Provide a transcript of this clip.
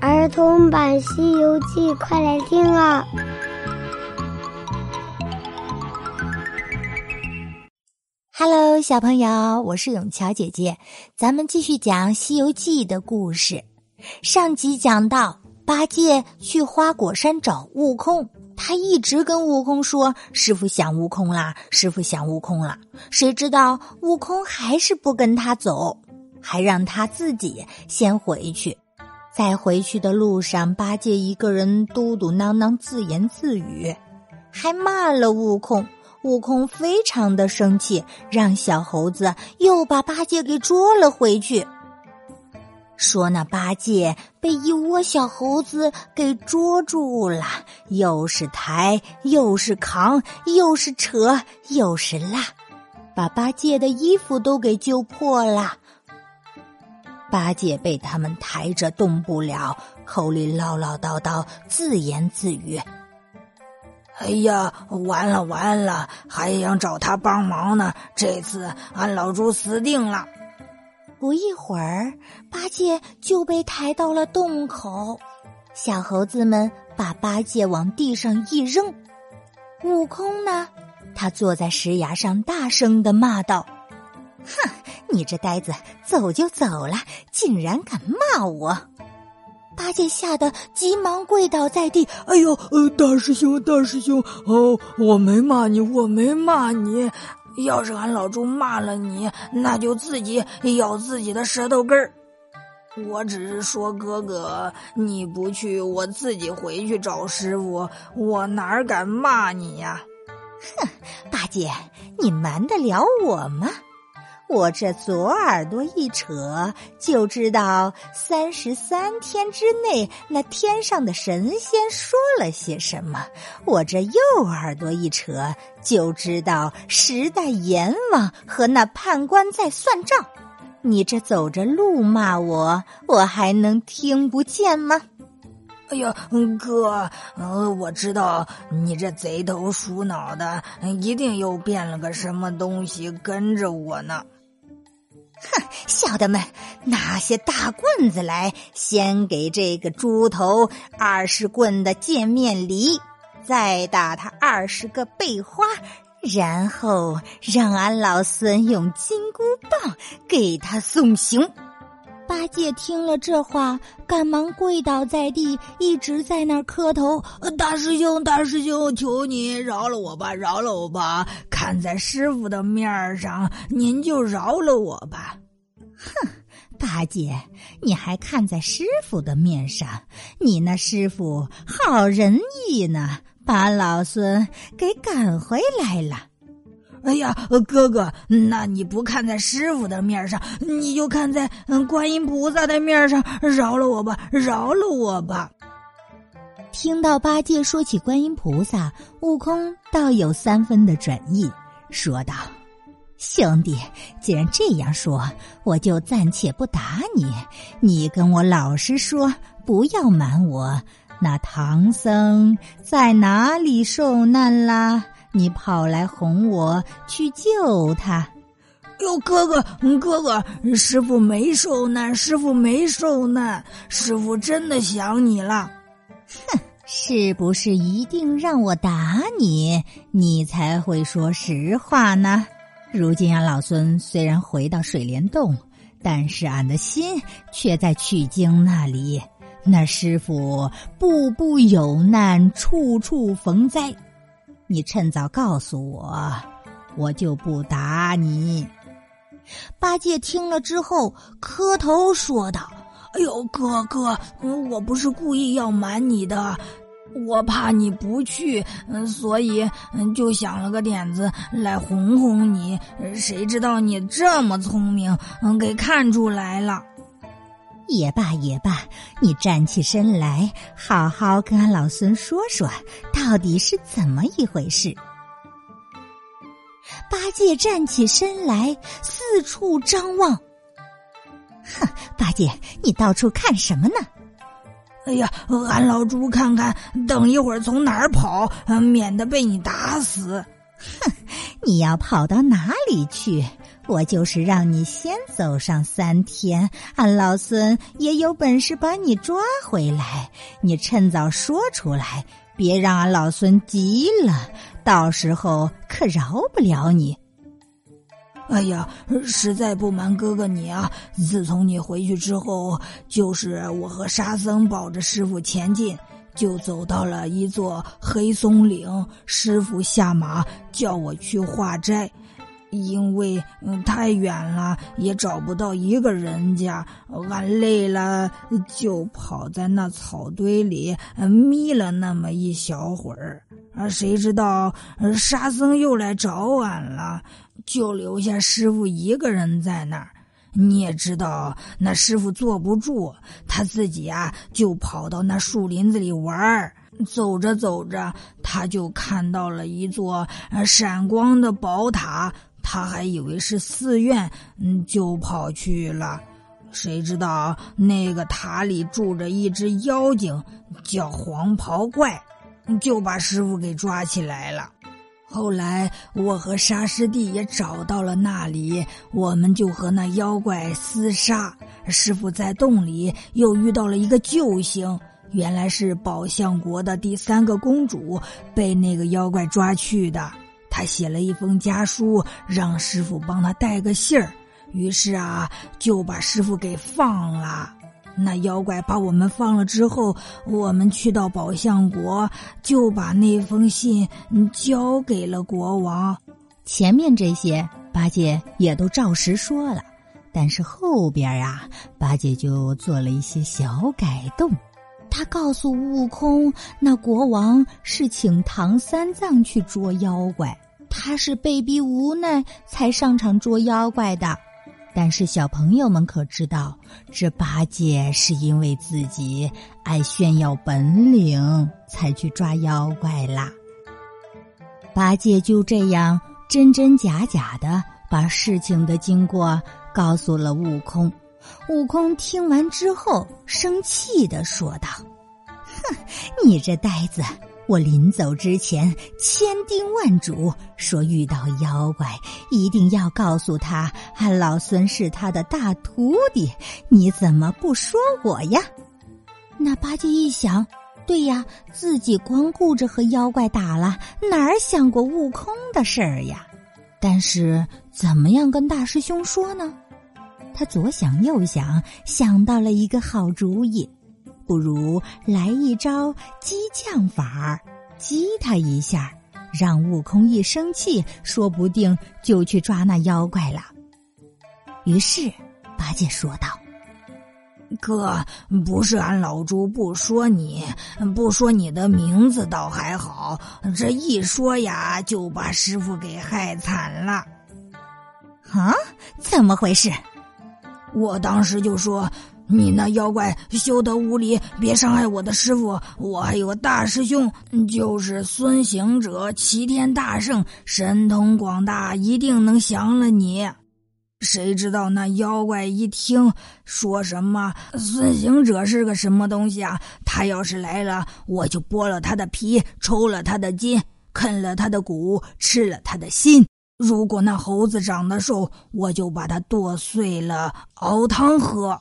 儿童版《西游记》，快来听啊！Hello，小朋友，我是永乔姐姐，咱们继续讲《西游记》的故事。上集讲到，八戒去花果山找悟空，他一直跟悟空说：“师傅想悟空啦，师傅想悟空啦。”谁知道悟空还是不跟他走，还让他自己先回去。在回去的路上，八戒一个人嘟嘟囔囔、自言自语，还骂了悟空。悟空非常的生气，让小猴子又把八戒给捉了回去。说那八戒被一窝小猴子给捉住了，又是抬，又是扛，又是扯，又是拉，把八戒的衣服都给揪破了。八戒被他们抬着动不了，口里唠唠叨叨，自言自语：“哎呀，完了完了，还想找他帮忙呢！这次俺老猪死定了。”不一会儿，八戒就被抬到了洞口。小猴子们把八戒往地上一扔，悟空呢，他坐在石崖上，大声的骂道：“哼！”你这呆子，走就走了，竟然敢骂我！八戒吓得急忙跪倒在地。哎呦，呃，大师兄，大师兄，哦，我没骂你，我没骂你。要是俺老猪骂了你，那就自己咬自己的舌头根儿。我只是说，哥哥，你不去，我自己回去找师傅。我哪敢骂你呀？哼，八戒，你瞒得了我吗？我这左耳朵一扯，就知道三十三天之内那天上的神仙说了些什么；我这右耳朵一扯，就知道时代阎王和那判官在算账。你这走着路骂我，我还能听不见吗？哎呀，哥，呃，我知道你这贼头鼠脑的，一定又变了个什么东西跟着我呢。哼，小的们，拿些大棍子来，先给这个猪头二十棍的见面礼，再打他二十个背花，然后让俺老孙用金箍棒给他送行。八戒听了这话，赶忙跪倒在地，一直在那儿磕头：“大师兄，大师兄，求你饶了我吧，饶了我吧！看在师傅的面上，您就饶了我吧。”哼，八戒，你还看在师傅的面上？你那师傅好仁义呢，把老孙给赶回来了。哎呀，哥哥，那你不看在师傅的面上，你就看在观音菩萨的面上，饶了我吧，饶了我吧。听到八戒说起观音菩萨，悟空倒有三分的转意，说道：“兄弟，既然这样说，我就暂且不打你。你跟我老实说，不要瞒我。那唐僧在哪里受难啦？”你跑来哄我去救他，哟，哥哥，哥哥，师傅没受难，师傅没受难，师傅真的想你了。哼，是不是一定让我打你，你才会说实话呢？如今俺老孙虽然回到水帘洞，但是俺的心却在取经那里。那师傅步步有难，处处逢灾。你趁早告诉我，我就不打你。八戒听了之后，磕头说道：“哎呦，哥哥，我不是故意要瞒你的，我怕你不去，嗯所以就想了个点子来哄哄你。谁知道你这么聪明，嗯给看出来了。”也罢也罢，你站起身来，好好跟俺老孙说说，到底是怎么一回事。八戒站起身来，四处张望。哼，八戒，你到处看什么呢？哎呀，俺老猪看看，等一会儿从哪儿跑，免得被你打死。哼，你要跑到哪里去？我就是让你先走上三天，俺老孙也有本事把你抓回来。你趁早说出来，别让俺老孙急了，到时候可饶不了你。哎呀，实在不瞒哥哥你啊，自从你回去之后，就是我和沙僧抱着师傅前进，就走到了一座黑松岭，师傅下马叫我去化斋。因为嗯太远了，也找不到一个人家，俺累了就跑在那草堆里眯了那么一小会儿。啊，谁知道沙僧又来找俺了，就留下师傅一个人在那儿。你也知道，那师傅坐不住，他自己啊就跑到那树林子里玩儿。走着走着，他就看到了一座闪光的宝塔。他还以为是寺院，嗯，就跑去了。谁知道那个塔里住着一只妖精，叫黄袍怪，就把师傅给抓起来了。后来我和沙师弟也找到了那里，我们就和那妖怪厮杀。师傅在洞里又遇到了一个救星，原来是宝象国的第三个公主，被那个妖怪抓去的。他写了一封家书，让师傅帮他带个信儿。于是啊，就把师傅给放了。那妖怪把我们放了之后，我们去到宝象国，就把那封信交给了国王。前面这些八戒也都照实说了，但是后边啊，八戒就做了一些小改动。他告诉悟空，那国王是请唐三藏去捉妖怪。他是被逼无奈才上场捉妖怪的，但是小朋友们可知道，这八戒是因为自己爱炫耀本领才去抓妖怪啦。八戒就这样真真假假的把事情的经过告诉了悟空。悟空听完之后，生气的说道：“哼，你这呆子！”我临走之前千叮万嘱，说遇到妖怪一定要告诉他，俺老孙是他的大徒弟。你怎么不说我呀？那八戒一想，对呀，自己光顾着和妖怪打了，哪儿想过悟空的事儿呀？但是怎么样跟大师兄说呢？他左想右想，想到了一个好主意。不如来一招激将法，激他一下，让悟空一生气，说不定就去抓那妖怪了。于是，八戒说道：“哥，不是俺老猪不说你，不说你的名字倒还好，这一说呀，就把师傅给害惨了。啊，怎么回事？我当时就说。”你那妖怪休得无礼，别伤害我的师傅。我还有个大师兄，就是孙行者，齐天大圣，神通广大，一定能降了你。谁知道那妖怪一听说什么孙行者是个什么东西啊？他要是来了，我就剥了他的皮，抽了他的筋，啃了他的骨，吃了他的心。如果那猴子长得瘦，我就把它剁碎了熬汤喝。